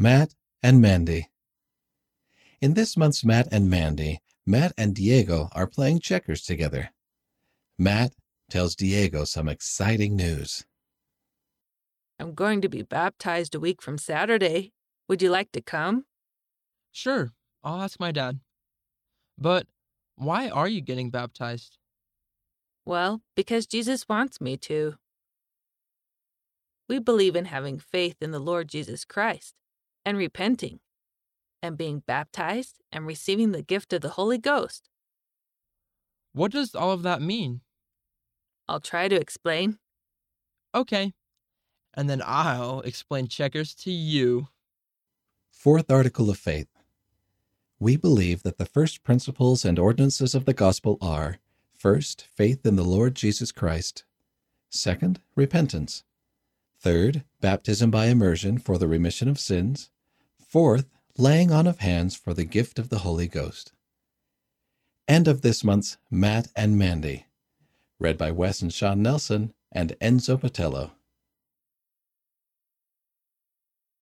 Matt and Mandy. In this month's Matt and Mandy, Matt and Diego are playing checkers together. Matt tells Diego some exciting news. I'm going to be baptized a week from Saturday. Would you like to come? Sure, I'll ask my dad. But why are you getting baptized? Well, because Jesus wants me to. We believe in having faith in the Lord Jesus Christ and repenting and being baptized and receiving the gift of the Holy Ghost. What does all of that mean? I'll try to explain. Okay. And then I'll explain checkers to you. Fourth Article of Faith. We believe that the first principles and ordinances of the gospel are first, faith in the Lord Jesus Christ, second, repentance, third, baptism by immersion for the remission of sins, fourth, laying on of hands for the gift of the Holy Ghost. End of this month's Matt and Mandy, read by Wes and Sean Nelson and Enzo Patello.